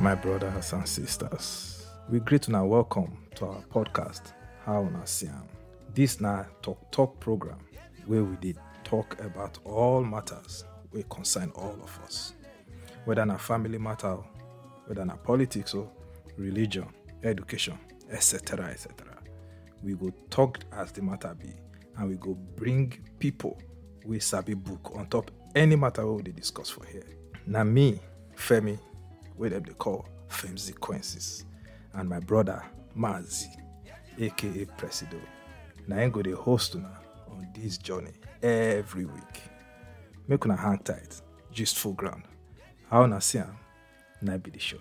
my brothers and sisters. We greet and welcome to our podcast, How Una See Am. This na talk talk program where we did talk about all matters we concern all of us. Whether na family matter, whether na politics or religion, education, etc. etc. We go talk as the matter be, and we go bring people we sabi book on top any matter we discuss for here. Na me, Femi, wey dey call Femsequences, and my brother Mazi, aka Presido. Na him go dey host on this journey every week. Make una hang tight, gist full ground. How una see am? Na be the show.